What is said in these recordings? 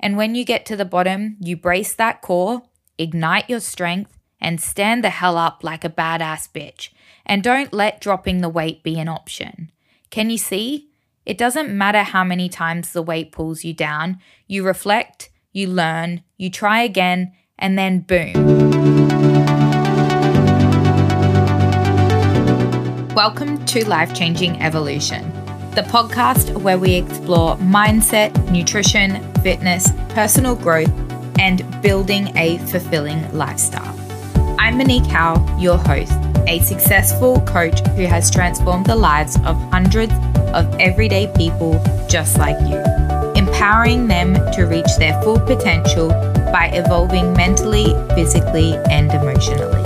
And when you get to the bottom, you brace that core, ignite your strength, and stand the hell up like a badass bitch. And don't let dropping the weight be an option. Can you see? It doesn't matter how many times the weight pulls you down, you reflect, you learn, you try again, and then boom. Welcome to Life Changing Evolution, the podcast where we explore mindset, nutrition, fitness, personal growth, and building a fulfilling lifestyle. I'm Monique Howell, your host, a successful coach who has transformed the lives of hundreds of everyday people just like you, empowering them to reach their full potential by evolving mentally, physically, and emotionally.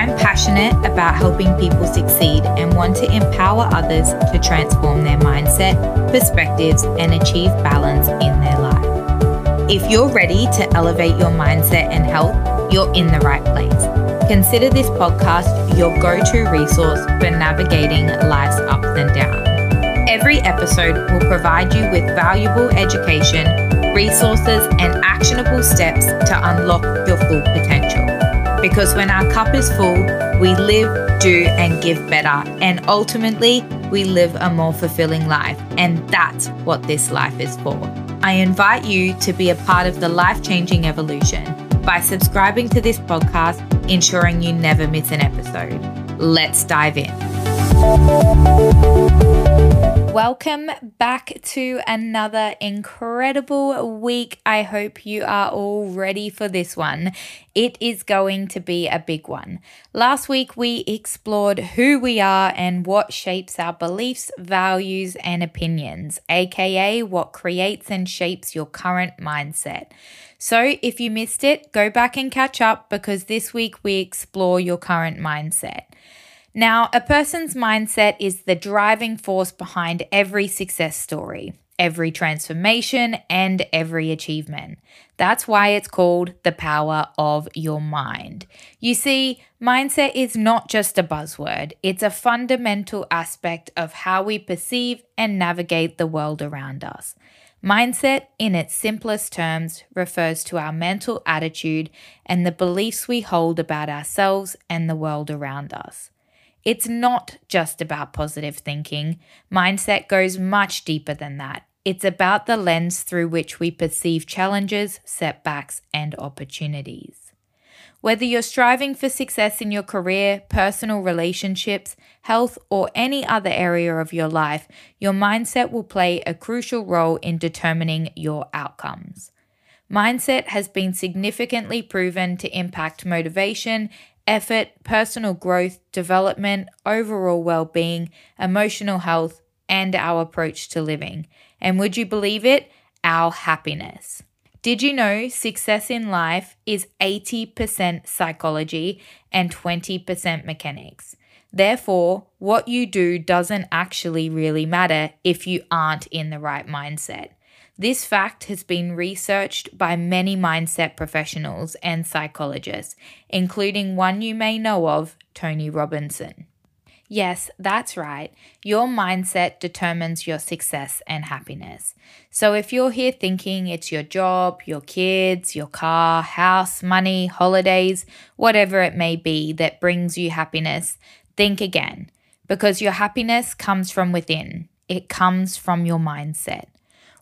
I'm passionate about helping people succeed and want to empower others to transform their mindset, perspectives, and achieve balance in their life. If you're ready to elevate your mindset and health, you're in the right place. Consider this podcast your go to resource for navigating life's ups and downs. Every episode will provide you with valuable education, resources, and actionable steps to unlock your full potential. Because when our cup is full, we live, do, and give better. And ultimately, we live a more fulfilling life. And that's what this life is for. I invite you to be a part of the life changing evolution by subscribing to this podcast, ensuring you never miss an episode. Let's dive in. Welcome back to another incredible week. I hope you are all ready for this one. It is going to be a big one. Last week, we explored who we are and what shapes our beliefs, values, and opinions, aka what creates and shapes your current mindset. So, if you missed it, go back and catch up because this week we explore your current mindset. Now, a person's mindset is the driving force behind every success story, every transformation, and every achievement. That's why it's called the power of your mind. You see, mindset is not just a buzzword, it's a fundamental aspect of how we perceive and navigate the world around us. Mindset, in its simplest terms, refers to our mental attitude and the beliefs we hold about ourselves and the world around us. It's not just about positive thinking. Mindset goes much deeper than that. It's about the lens through which we perceive challenges, setbacks, and opportunities. Whether you're striving for success in your career, personal relationships, health, or any other area of your life, your mindset will play a crucial role in determining your outcomes. Mindset has been significantly proven to impact motivation effort, personal growth, development, overall well being, emotional health, and our approach to living. And would you believe it? Our happiness. Did you know success in life is 80% psychology and 20% mechanics? Therefore, what you do doesn't actually really matter if you aren't in the right mindset. This fact has been researched by many mindset professionals and psychologists, including one you may know of, Tony Robinson. Yes, that's right. Your mindset determines your success and happiness. So if you're here thinking it's your job, your kids, your car, house, money, holidays, whatever it may be that brings you happiness, think again. Because your happiness comes from within, it comes from your mindset.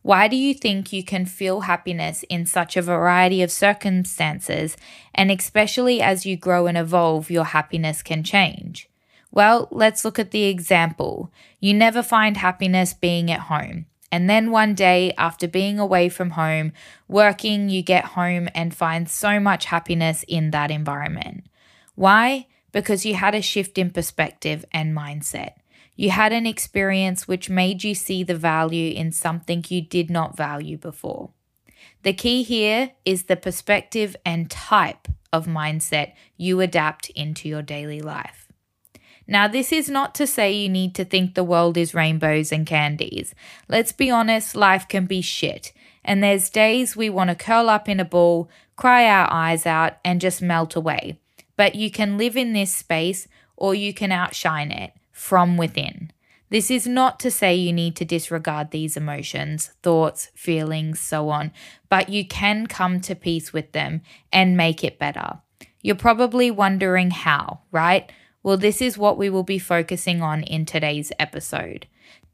Why do you think you can feel happiness in such a variety of circumstances, and especially as you grow and evolve, your happiness can change? Well, let's look at the example. You never find happiness being at home. And then one day, after being away from home, working, you get home and find so much happiness in that environment. Why? Because you had a shift in perspective and mindset. You had an experience which made you see the value in something you did not value before. The key here is the perspective and type of mindset you adapt into your daily life. Now, this is not to say you need to think the world is rainbows and candies. Let's be honest, life can be shit. And there's days we want to curl up in a ball, cry our eyes out, and just melt away. But you can live in this space or you can outshine it from within. This is not to say you need to disregard these emotions, thoughts, feelings, so on, but you can come to peace with them and make it better. You're probably wondering how, right? Well, this is what we will be focusing on in today's episode.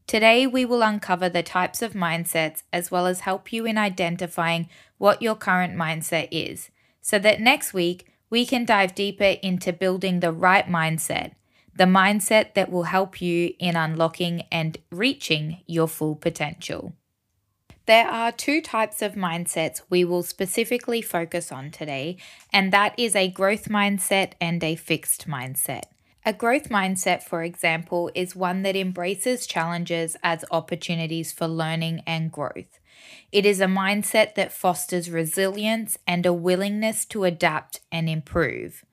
Today, we will uncover the types of mindsets as well as help you in identifying what your current mindset is, so that next week we can dive deeper into building the right mindset the mindset that will help you in unlocking and reaching your full potential. There are two types of mindsets we will specifically focus on today, and that is a growth mindset and a fixed mindset. A growth mindset, for example, is one that embraces challenges as opportunities for learning and growth. It is a mindset that fosters resilience and a willingness to adapt and improve.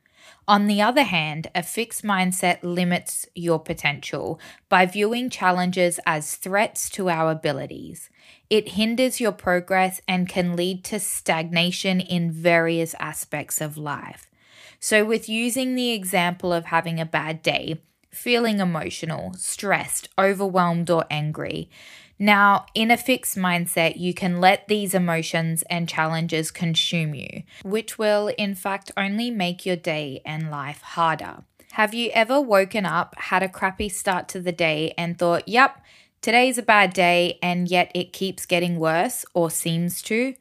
On the other hand, a fixed mindset limits your potential by viewing challenges as threats to our abilities. It hinders your progress and can lead to stagnation in various aspects of life. So, with using the example of having a bad day, feeling emotional, stressed, overwhelmed, or angry, now, in a fixed mindset, you can let these emotions and challenges consume you, which will, in fact, only make your day and life harder. Have you ever woken up, had a crappy start to the day, and thought, yep, today's a bad day, and yet it keeps getting worse or seems to?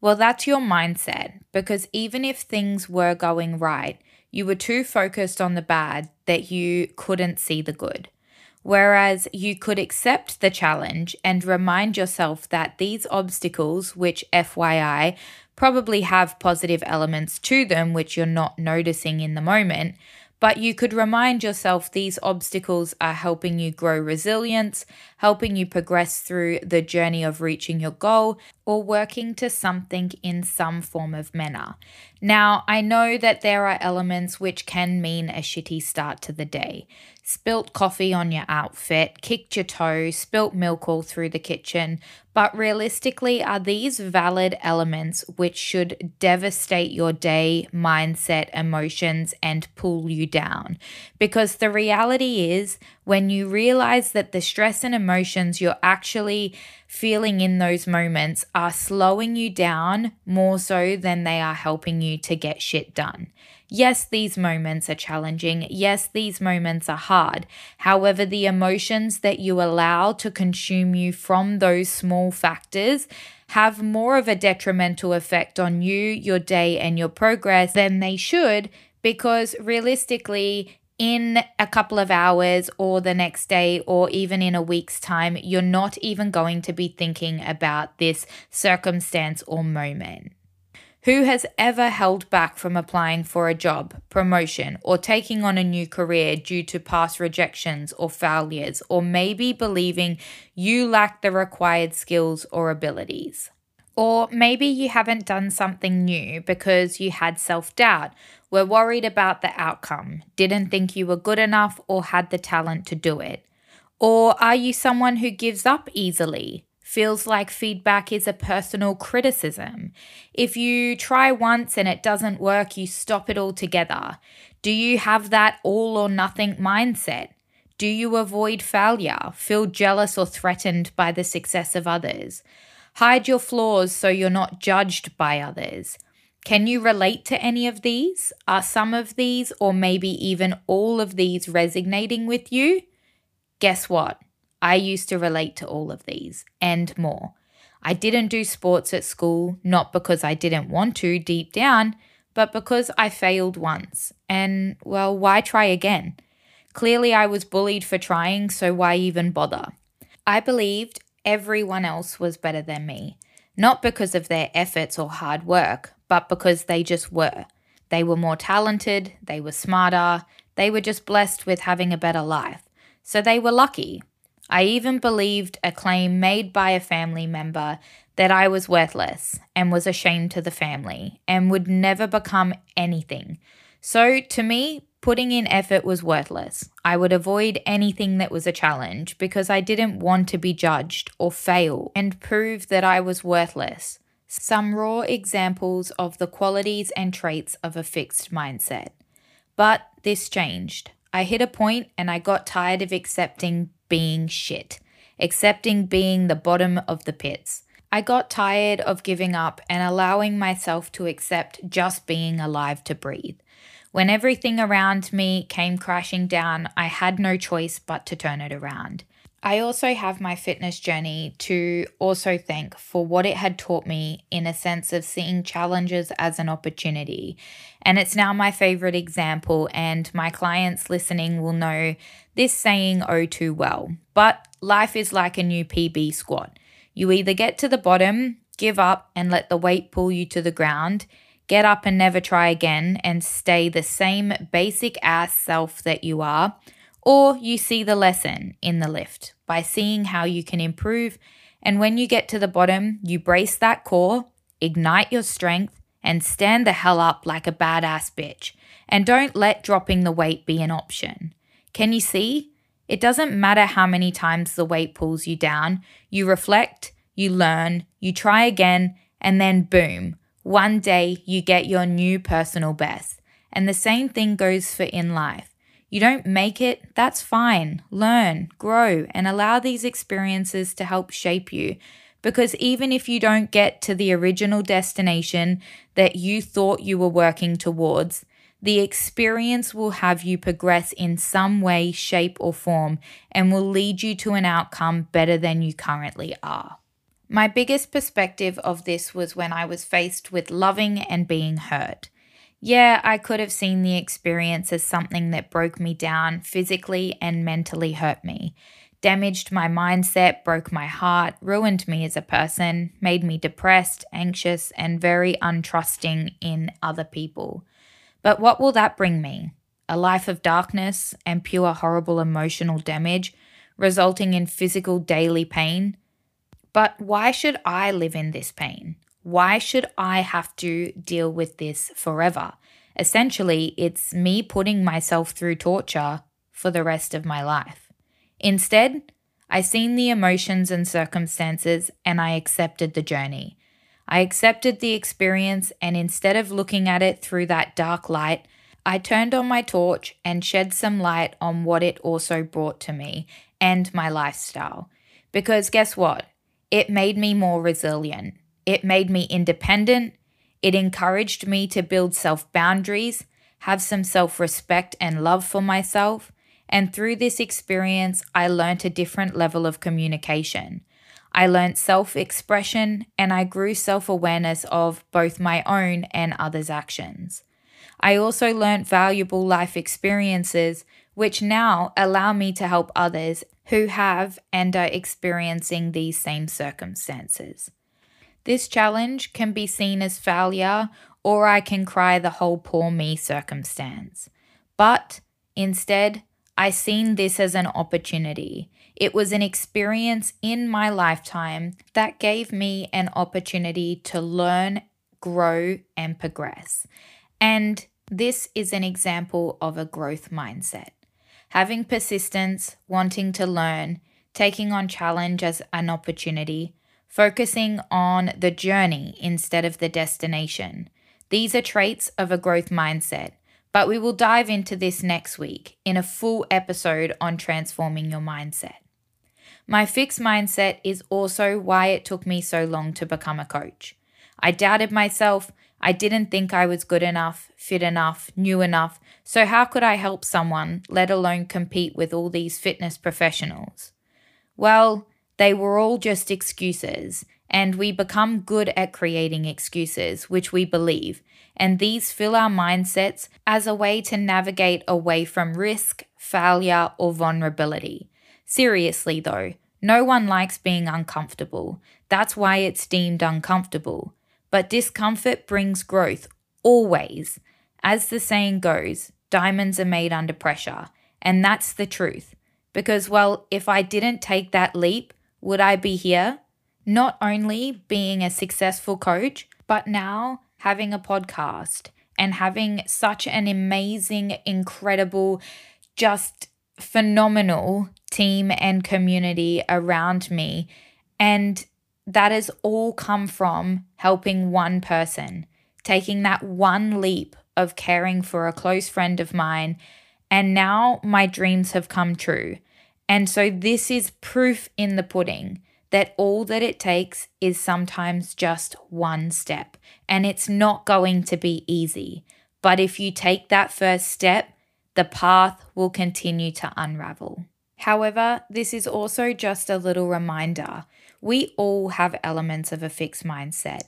Well, that's your mindset, because even if things were going right, you were too focused on the bad that you couldn't see the good. Whereas you could accept the challenge and remind yourself that these obstacles, which FYI probably have positive elements to them which you're not noticing in the moment, but you could remind yourself these obstacles are helping you grow resilience, helping you progress through the journey of reaching your goal, or working to something in some form of manner. Now, I know that there are elements which can mean a shitty start to the day. Spilt coffee on your outfit, kicked your toe, spilt milk all through the kitchen, but realistically, are these valid elements which should devastate your day, mindset, emotions, and pull you down? Because the reality is, when you realize that the stress and emotions you're actually feeling in those moments are slowing you down more so than they are helping you to get shit done. Yes, these moments are challenging. Yes, these moments are hard. However, the emotions that you allow to consume you from those small factors have more of a detrimental effect on you, your day, and your progress than they should because realistically, in a couple of hours or the next day or even in a week's time, you're not even going to be thinking about this circumstance or moment. Who has ever held back from applying for a job, promotion, or taking on a new career due to past rejections or failures, or maybe believing you lack the required skills or abilities? Or maybe you haven't done something new because you had self doubt, were worried about the outcome, didn't think you were good enough, or had the talent to do it. Or are you someone who gives up easily? feels like feedback is a personal criticism. If you try once and it doesn't work, you stop it altogether. Do you have that all or nothing mindset? Do you avoid failure, feel jealous or threatened by the success of others? Hide your flaws so you're not judged by others. Can you relate to any of these? Are some of these, or maybe even all of these, resonating with you? Guess what? I used to relate to all of these and more. I didn't do sports at school, not because I didn't want to deep down, but because I failed once. And, well, why try again? Clearly, I was bullied for trying, so why even bother? I believed everyone else was better than me, not because of their efforts or hard work, but because they just were. They were more talented, they were smarter, they were just blessed with having a better life. So they were lucky, I even believed a claim made by a family member that I was worthless and was ashamed to the family and would never become anything. So to me, putting in effort was worthless. I would avoid anything that was a challenge because I didn't want to be judged or fail and prove that I was worthless. Some raw examples of the qualities and traits of a fixed mindset. But this changed. I hit a point and I got tired of accepting being shit, accepting being the bottom of the pits. I got tired of giving up and allowing myself to accept just being alive to breathe. When everything around me came crashing down, I had no choice but to turn it around. I also have my fitness journey to also thank for what it had taught me in a sense of seeing challenges as an opportunity. And it's now my favorite example, and my clients listening will know this saying oh too well. But life is like a new PB squat. You either get to the bottom, give up, and let the weight pull you to the ground get up and never try again and stay the same basic ass self that you are, or you see the lesson in the lift by seeing how you can improve. And when you get to the bottom, you brace that core, ignite your strength, and stand the hell up like a badass bitch. And don't let dropping the weight be an option. Can you see? It doesn't matter how many times the weight pulls you down, you reflect, you learn, you try again, and then boom, one day you get your new personal best. And the same thing goes for in life. You don't make it, that's fine. Learn, grow, and allow these experiences to help shape you. Because even if you don't get to the original destination that you thought you were working towards, the experience will have you progress in some way, shape, or form and will lead you to an outcome better than you currently are. My biggest perspective of this was when I was faced with loving and being hurt. Yeah, I could have seen the experience as something that broke me down physically and mentally hurt me, damaged my mindset, broke my heart, ruined me as a person, made me depressed, anxious, and very untrusting in other people. But what will that bring me? A life of darkness and pure horrible emotional damage, resulting in physical daily pain? But why should I live in this pain? Why should I have to deal with this forever? Essentially, it's me putting myself through torture for the rest of my life. Instead, I seen the emotions and circumstances and I accepted the journey. I accepted the experience, and instead of looking at it through that dark light, I turned on my torch and shed some light on what it also brought to me and my lifestyle. Because guess what? It made me more resilient. It made me independent. It encouraged me to build self boundaries, have some self respect and love for myself. And through this experience, I learned a different level of communication. I learned self expression and I grew self awareness of both my own and others' actions. I also learned valuable life experiences, which now allow me to help others who have and are experiencing these same circumstances. This challenge can be seen as failure, or I can cry the whole poor me circumstance. But instead, I seen this as an opportunity. It was an experience in my lifetime that gave me an opportunity to learn, grow, and progress. And this is an example of a growth mindset having persistence, wanting to learn, taking on challenge as an opportunity, focusing on the journey instead of the destination. These are traits of a growth mindset, but we will dive into this next week in a full episode on transforming your mindset. My fixed mindset is also why it took me so long to become a coach. I doubted myself, I didn't think I was good enough, fit enough, new enough, so how could I help someone, let alone compete with all these fitness professionals? Well, they were all just excuses, and we become good at creating excuses, which we believe, and these fill our mindsets as a way to navigate away from risk, failure, or vulnerability. Seriously, though, no one likes being uncomfortable. That's why it's deemed uncomfortable. But discomfort brings growth, always. As the saying goes, diamonds are made under pressure. And that's the truth. Because, well, if I didn't take that leap, would I be here? Not only being a successful coach, but now having a podcast and having such an amazing, incredible, just phenomenal team and community around me. And that has all come from helping one person, taking that one leap of caring for a close friend of mine. And now my dreams have come true. And so, this is proof in the pudding that all that it takes is sometimes just one step. And it's not going to be easy. But if you take that first step, the path will continue to unravel. However, this is also just a little reminder. We all have elements of a fixed mindset.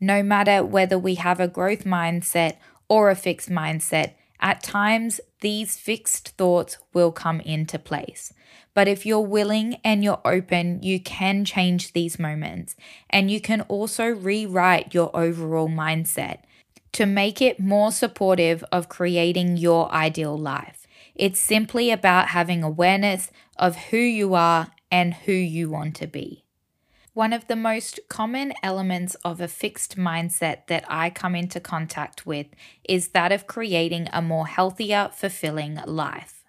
No matter whether we have a growth mindset or a fixed mindset, at times these fixed thoughts will come into place. But if you're willing and you're open, you can change these moments and you can also rewrite your overall mindset to make it more supportive of creating your ideal life. It's simply about having awareness of who you are and who you want to be. One of the most common elements of a fixed mindset that I come into contact with is that of creating a more healthier, fulfilling life.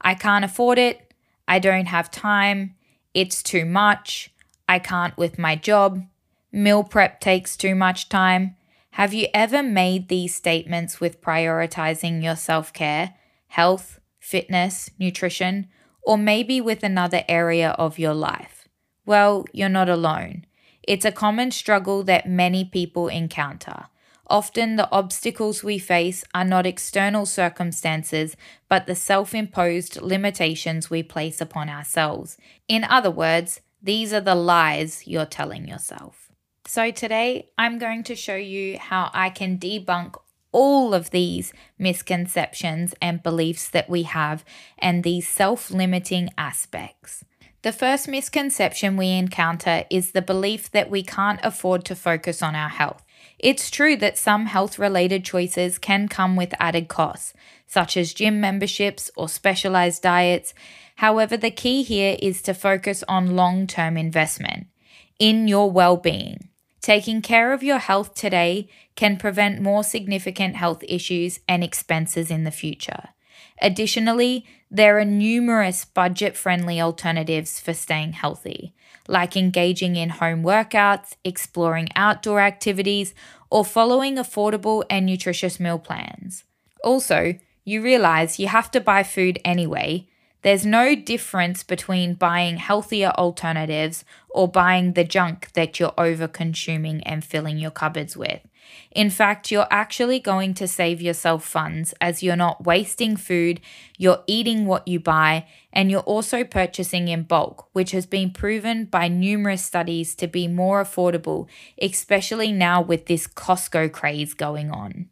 I can't afford it. I don't have time. It's too much. I can't with my job. Meal prep takes too much time. Have you ever made these statements with prioritizing your self care, health, fitness, nutrition, or maybe with another area of your life? Well, you're not alone. It's a common struggle that many people encounter. Often, the obstacles we face are not external circumstances, but the self imposed limitations we place upon ourselves. In other words, these are the lies you're telling yourself. So, today I'm going to show you how I can debunk all of these misconceptions and beliefs that we have and these self limiting aspects. The first misconception we encounter is the belief that we can't afford to focus on our health. It's true that some health related choices can come with added costs, such as gym memberships or specialized diets. However, the key here is to focus on long term investment in your well being. Taking care of your health today can prevent more significant health issues and expenses in the future. Additionally, there are numerous budget friendly alternatives for staying healthy, like engaging in home workouts, exploring outdoor activities, or following affordable and nutritious meal plans. Also, you realize you have to buy food anyway, there's no difference between buying healthier alternatives or buying the junk that you're over consuming and filling your cupboards with. In fact, you're actually going to save yourself funds as you're not wasting food, you're eating what you buy, and you're also purchasing in bulk, which has been proven by numerous studies to be more affordable, especially now with this Costco craze going on.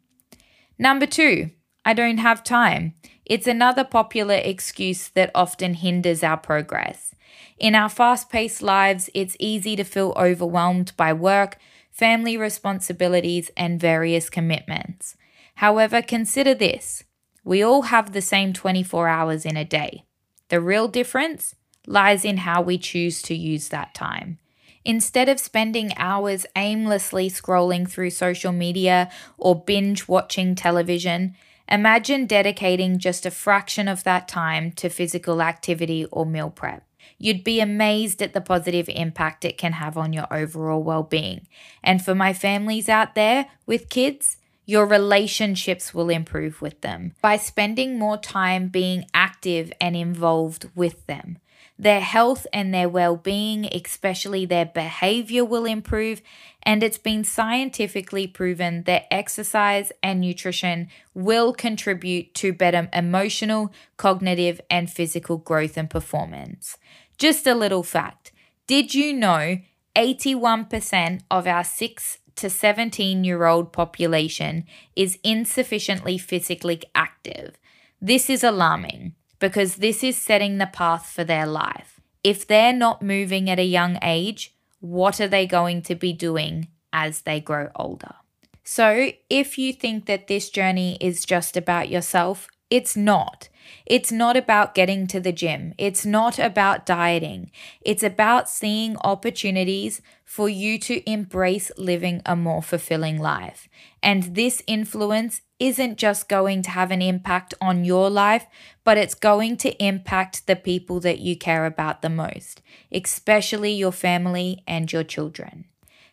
Number two, I don't have time. It's another popular excuse that often hinders our progress. In our fast paced lives, it's easy to feel overwhelmed by work, family responsibilities, and various commitments. However, consider this we all have the same 24 hours in a day. The real difference lies in how we choose to use that time. Instead of spending hours aimlessly scrolling through social media or binge watching television, Imagine dedicating just a fraction of that time to physical activity or meal prep. You'd be amazed at the positive impact it can have on your overall well being. And for my families out there with kids, your relationships will improve with them by spending more time being active and involved with them. Their health and their well being, especially their behavior, will improve. And it's been scientifically proven that exercise and nutrition will contribute to better emotional, cognitive, and physical growth and performance. Just a little fact Did you know 81% of our 6 to 17 year old population is insufficiently physically active? This is alarming because this is setting the path for their life. If they're not moving at a young age, what are they going to be doing as they grow older? So, if you think that this journey is just about yourself, it's not. It's not about getting to the gym. It's not about dieting. It's about seeing opportunities for you to embrace living a more fulfilling life. And this influence isn't just going to have an impact on your life, but it's going to impact the people that you care about the most, especially your family and your children.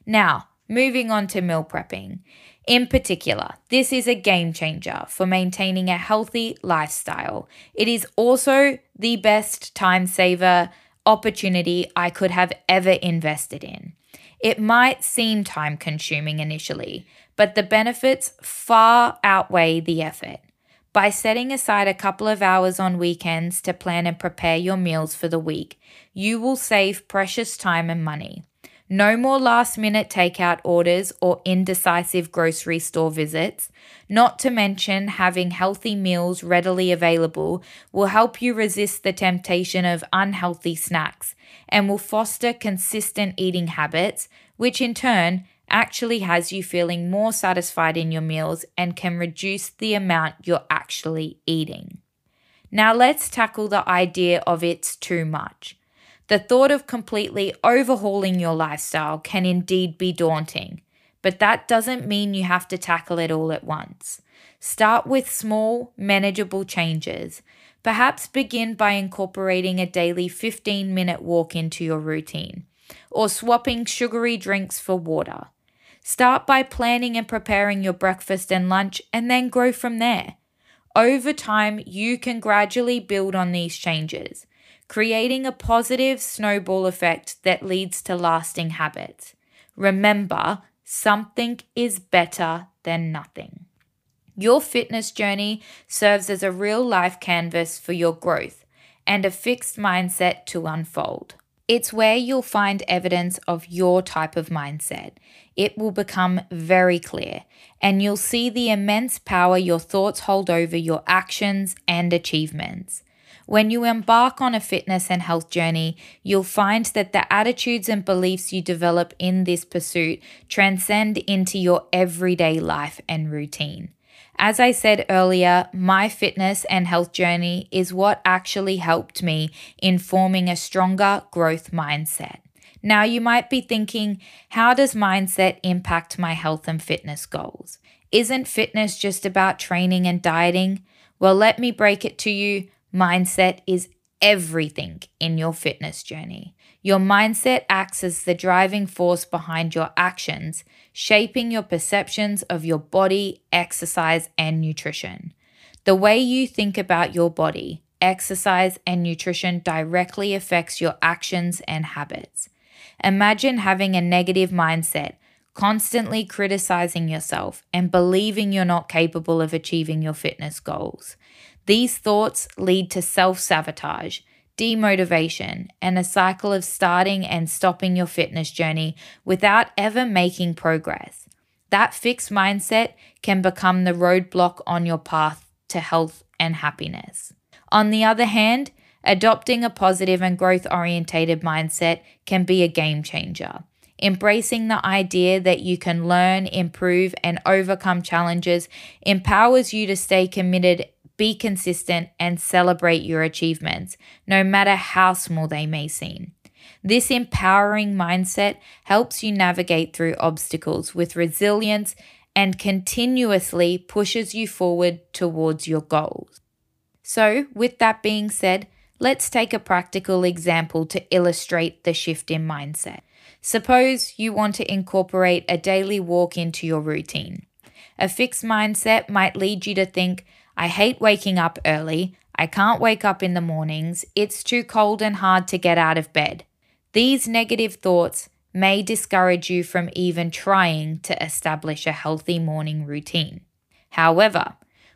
Now, moving on to meal prepping. In particular, this is a game changer for maintaining a healthy lifestyle. It is also the best time saver opportunity I could have ever invested in. It might seem time consuming initially, but the benefits far outweigh the effort. By setting aside a couple of hours on weekends to plan and prepare your meals for the week, you will save precious time and money. No more last minute takeout orders or indecisive grocery store visits. Not to mention, having healthy meals readily available will help you resist the temptation of unhealthy snacks and will foster consistent eating habits, which in turn actually has you feeling more satisfied in your meals and can reduce the amount you're actually eating. Now, let's tackle the idea of it's too much. The thought of completely overhauling your lifestyle can indeed be daunting, but that doesn't mean you have to tackle it all at once. Start with small, manageable changes. Perhaps begin by incorporating a daily 15 minute walk into your routine, or swapping sugary drinks for water. Start by planning and preparing your breakfast and lunch, and then grow from there. Over time, you can gradually build on these changes creating a positive snowball effect that leads to lasting habits. Remember, something is better than nothing. Your fitness journey serves as a real life canvas for your growth and a fixed mindset to unfold. It's where you'll find evidence of your type of mindset. It will become very clear, and you'll see the immense power your thoughts hold over your actions and achievements. When you embark on a fitness and health journey, you'll find that the attitudes and beliefs you develop in this pursuit transcend into your everyday life and routine. As I said earlier, my fitness and health journey is what actually helped me in forming a stronger growth mindset. Now, you might be thinking, how does mindset impact my health and fitness goals? Isn't fitness just about training and dieting? Well, let me break it to you. Mindset is everything in your fitness journey. Your mindset acts as the driving force behind your actions, shaping your perceptions of your body, exercise, and nutrition. The way you think about your body, exercise, and nutrition directly affects your actions and habits. Imagine having a negative mindset, constantly criticizing yourself and believing you're not capable of achieving your fitness goals. These thoughts lead to self sabotage, demotivation, and a cycle of starting and stopping your fitness journey without ever making progress. That fixed mindset can become the roadblock on your path to health and happiness. On the other hand, adopting a positive and growth orientated mindset can be a game changer. Embracing the idea that you can learn, improve, and overcome challenges empowers you to stay committed be consistent, and celebrate your achievements, no matter how small they may seem. This empowering mindset helps you navigate through obstacles with resilience and continuously pushes you forward towards your goals. So, with that being said, let's take a practical example to illustrate the shift in mindset. Suppose you want to incorporate a daily walk into your routine. A fixed mindset might lead you to think, I hate waking up early. I can't wake up in the mornings. It's too cold and hard to get out of bed. These negative thoughts may discourage you from even trying to establish a healthy morning routine. However,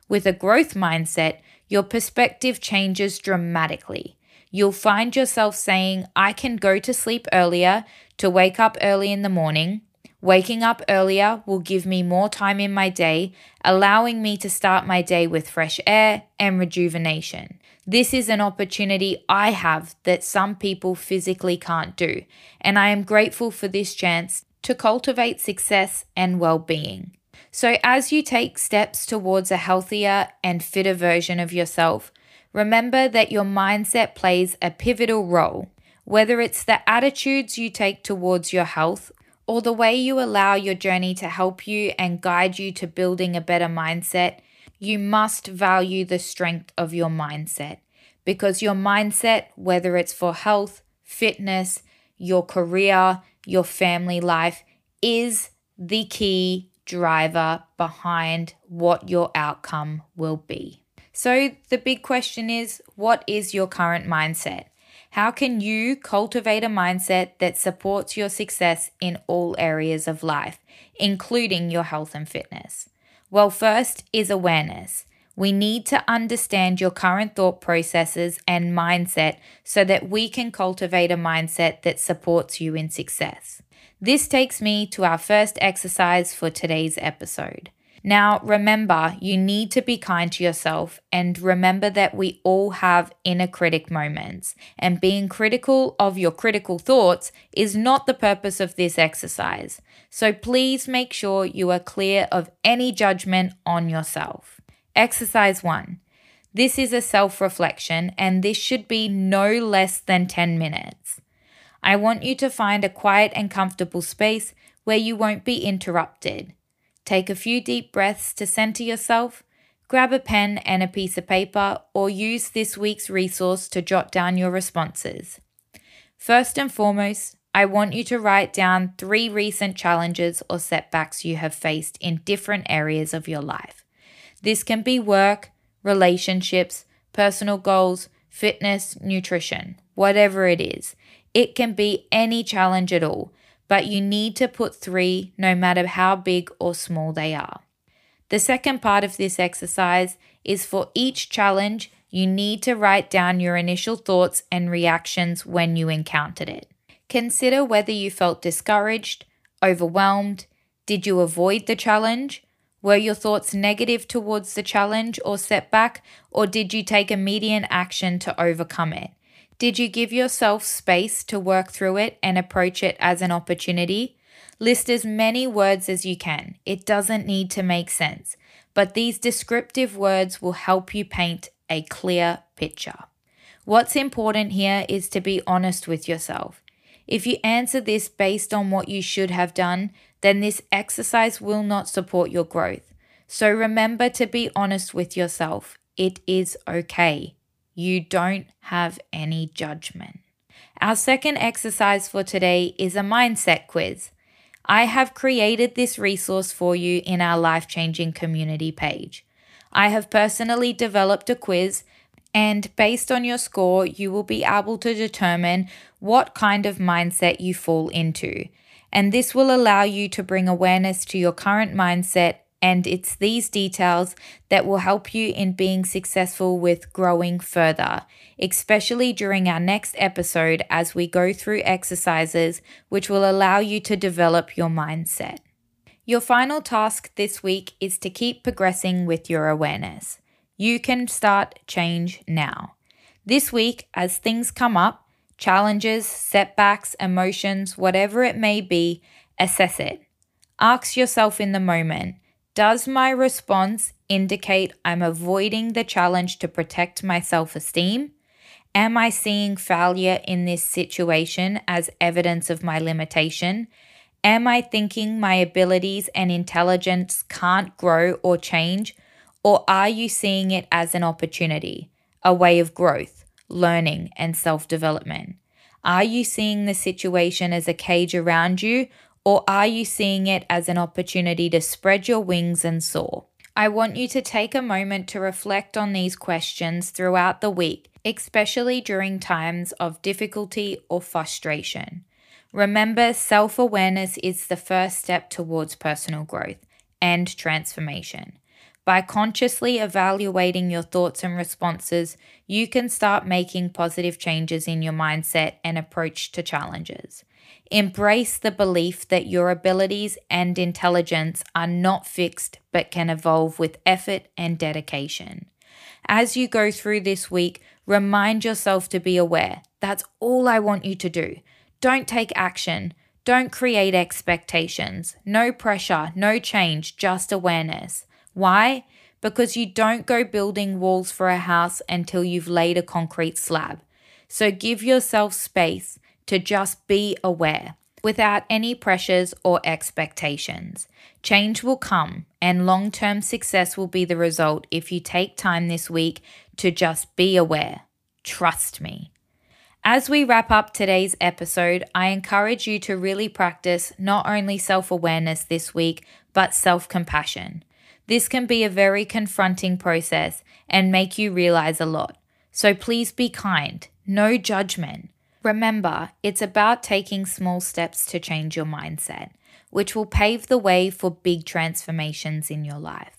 with a growth mindset, your perspective changes dramatically. You'll find yourself saying, I can go to sleep earlier to wake up early in the morning. Waking up earlier will give me more time in my day, allowing me to start my day with fresh air and rejuvenation. This is an opportunity I have that some people physically can't do, and I am grateful for this chance to cultivate success and well being. So, as you take steps towards a healthier and fitter version of yourself, remember that your mindset plays a pivotal role. Whether it's the attitudes you take towards your health or the way you allow your journey to help you and guide you to building a better mindset, you must value the strength of your mindset because your mindset, whether it's for health, fitness, your career, your family life, is the key driver behind what your outcome will be. So, the big question is what is your current mindset? How can you cultivate a mindset that supports your success in all areas of life, including your health and fitness? Well, first is awareness. We need to understand your current thought processes and mindset so that we can cultivate a mindset that supports you in success. This takes me to our first exercise for today's episode. Now, remember, you need to be kind to yourself and remember that we all have inner critic moments. And being critical of your critical thoughts is not the purpose of this exercise. So please make sure you are clear of any judgment on yourself. Exercise one. This is a self reflection, and this should be no less than 10 minutes. I want you to find a quiet and comfortable space where you won't be interrupted. Take a few deep breaths to center yourself. Grab a pen and a piece of paper, or use this week's resource to jot down your responses. First and foremost, I want you to write down three recent challenges or setbacks you have faced in different areas of your life. This can be work, relationships, personal goals, fitness, nutrition, whatever it is. It can be any challenge at all, but you need to put three no matter how big or small they are. The second part of this exercise is for each challenge, you need to write down your initial thoughts and reactions when you encountered it. Consider whether you felt discouraged, overwhelmed, did you avoid the challenge, were your thoughts negative towards the challenge or setback, or did you take immediate action to overcome it? Did you give yourself space to work through it and approach it as an opportunity? List as many words as you can. It doesn't need to make sense, but these descriptive words will help you paint a clear picture. What's important here is to be honest with yourself. If you answer this based on what you should have done, then this exercise will not support your growth. So remember to be honest with yourself. It is okay. You don't have any judgment. Our second exercise for today is a mindset quiz. I have created this resource for you in our life changing community page. I have personally developed a quiz, and based on your score, you will be able to determine what kind of mindset you fall into and this will allow you to bring awareness to your current mindset. And it's these details that will help you in being successful with growing further, especially during our next episode as we go through exercises which will allow you to develop your mindset. Your final task this week is to keep progressing with your awareness. You can start change now. This week, as things come up, challenges, setbacks, emotions, whatever it may be, assess it. Ask yourself in the moment Does my response indicate I'm avoiding the challenge to protect my self esteem? Am I seeing failure in this situation as evidence of my limitation? Am I thinking my abilities and intelligence can't grow or change? Or are you seeing it as an opportunity, a way of growth? learning, and self development? Are you seeing the situation as a cage around you, or are you seeing it as an opportunity to spread your wings and soar? I want you to take a moment to reflect on these questions throughout the week, especially during times of difficulty or frustration. Remember, self awareness is the first step towards personal growth and transformation. By consciously evaluating your thoughts and responses, you can start making positive changes in your mindset and approach to challenges. Embrace the belief that your abilities and intelligence are not fixed but can evolve with effort and dedication. As you go through this week, remind yourself to be aware. That's all I want you to do. Don't take action. Don't create expectations. No pressure, no change, just awareness. Why? Because you don't go building walls for a house until you've laid a concrete slab. So give yourself space to just be aware without any pressures or expectations. Change will come, and long term success will be the result if you take time this week to just be aware. Trust me. As we wrap up today's episode, I encourage you to really practice not only self awareness this week, but self compassion. This can be a very confronting process and make you realize a lot. So please be kind, no judgment. Remember, it's about taking small steps to change your mindset, which will pave the way for big transformations in your life.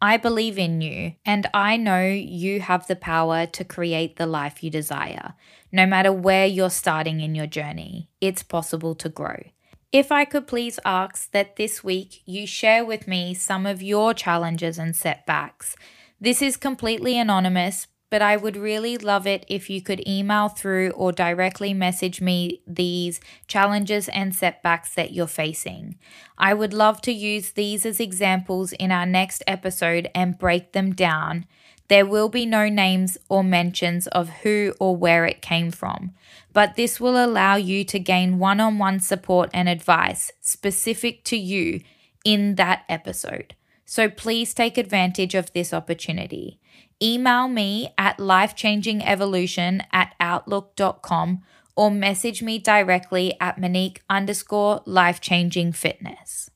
I believe in you, and I know you have the power to create the life you desire. No matter where you're starting in your journey, it's possible to grow. If I could please ask that this week you share with me some of your challenges and setbacks. This is completely anonymous, but I would really love it if you could email through or directly message me these challenges and setbacks that you're facing. I would love to use these as examples in our next episode and break them down. There will be no names or mentions of who or where it came from, but this will allow you to gain one on one support and advice specific to you in that episode. So please take advantage of this opportunity email me at lifechangingevolution at outlook.com or message me directly at Monique underscore lifechanging fitness.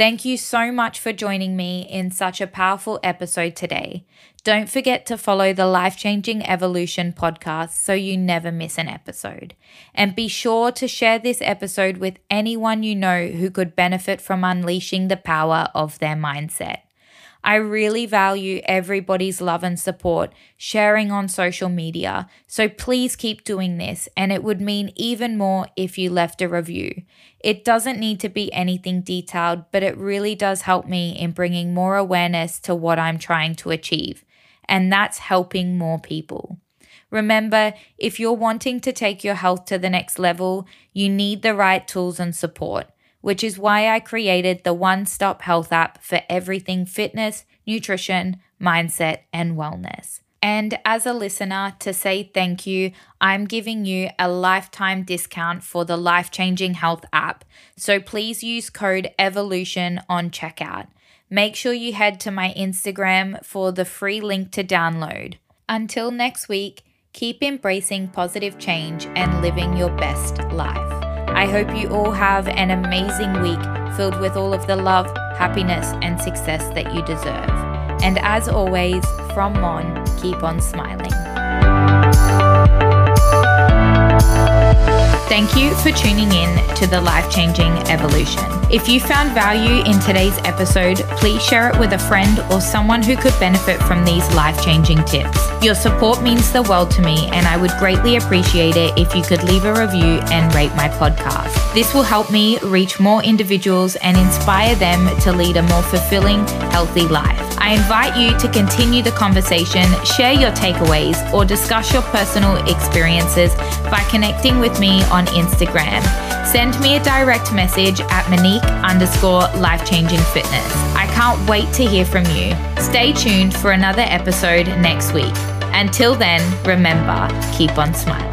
Thank you so much for joining me in such a powerful episode today. Don't forget to follow the Life Changing Evolution podcast so you never miss an episode. And be sure to share this episode with anyone you know who could benefit from unleashing the power of their mindset. I really value everybody's love and support sharing on social media. So please keep doing this, and it would mean even more if you left a review. It doesn't need to be anything detailed, but it really does help me in bringing more awareness to what I'm trying to achieve. And that's helping more people. Remember, if you're wanting to take your health to the next level, you need the right tools and support which is why I created the one stop health app for everything fitness, nutrition, mindset, and wellness. And as a listener, to say thank you, I'm giving you a lifetime discount for the life changing health app. So please use code EVOLUTION on checkout. Make sure you head to my Instagram for the free link to download. Until next week, keep embracing positive change and living your best life. I hope you all have an amazing week filled with all of the love, happiness, and success that you deserve. And as always, from Mon, keep on smiling. Thank you for tuning in to the Life Changing Evolution. If you found value in today's episode, please share it with a friend or someone who could benefit from these life changing tips. Your support means the world to me, and I would greatly appreciate it if you could leave a review and rate my podcast. This will help me reach more individuals and inspire them to lead a more fulfilling, healthy life. I invite you to continue the conversation, share your takeaways, or discuss your personal experiences by connecting with me on Instagram. Send me a direct message at Monique underscore life changing fitness. I can't wait to hear from you. Stay tuned for another episode next week. Until then, remember, keep on smiling.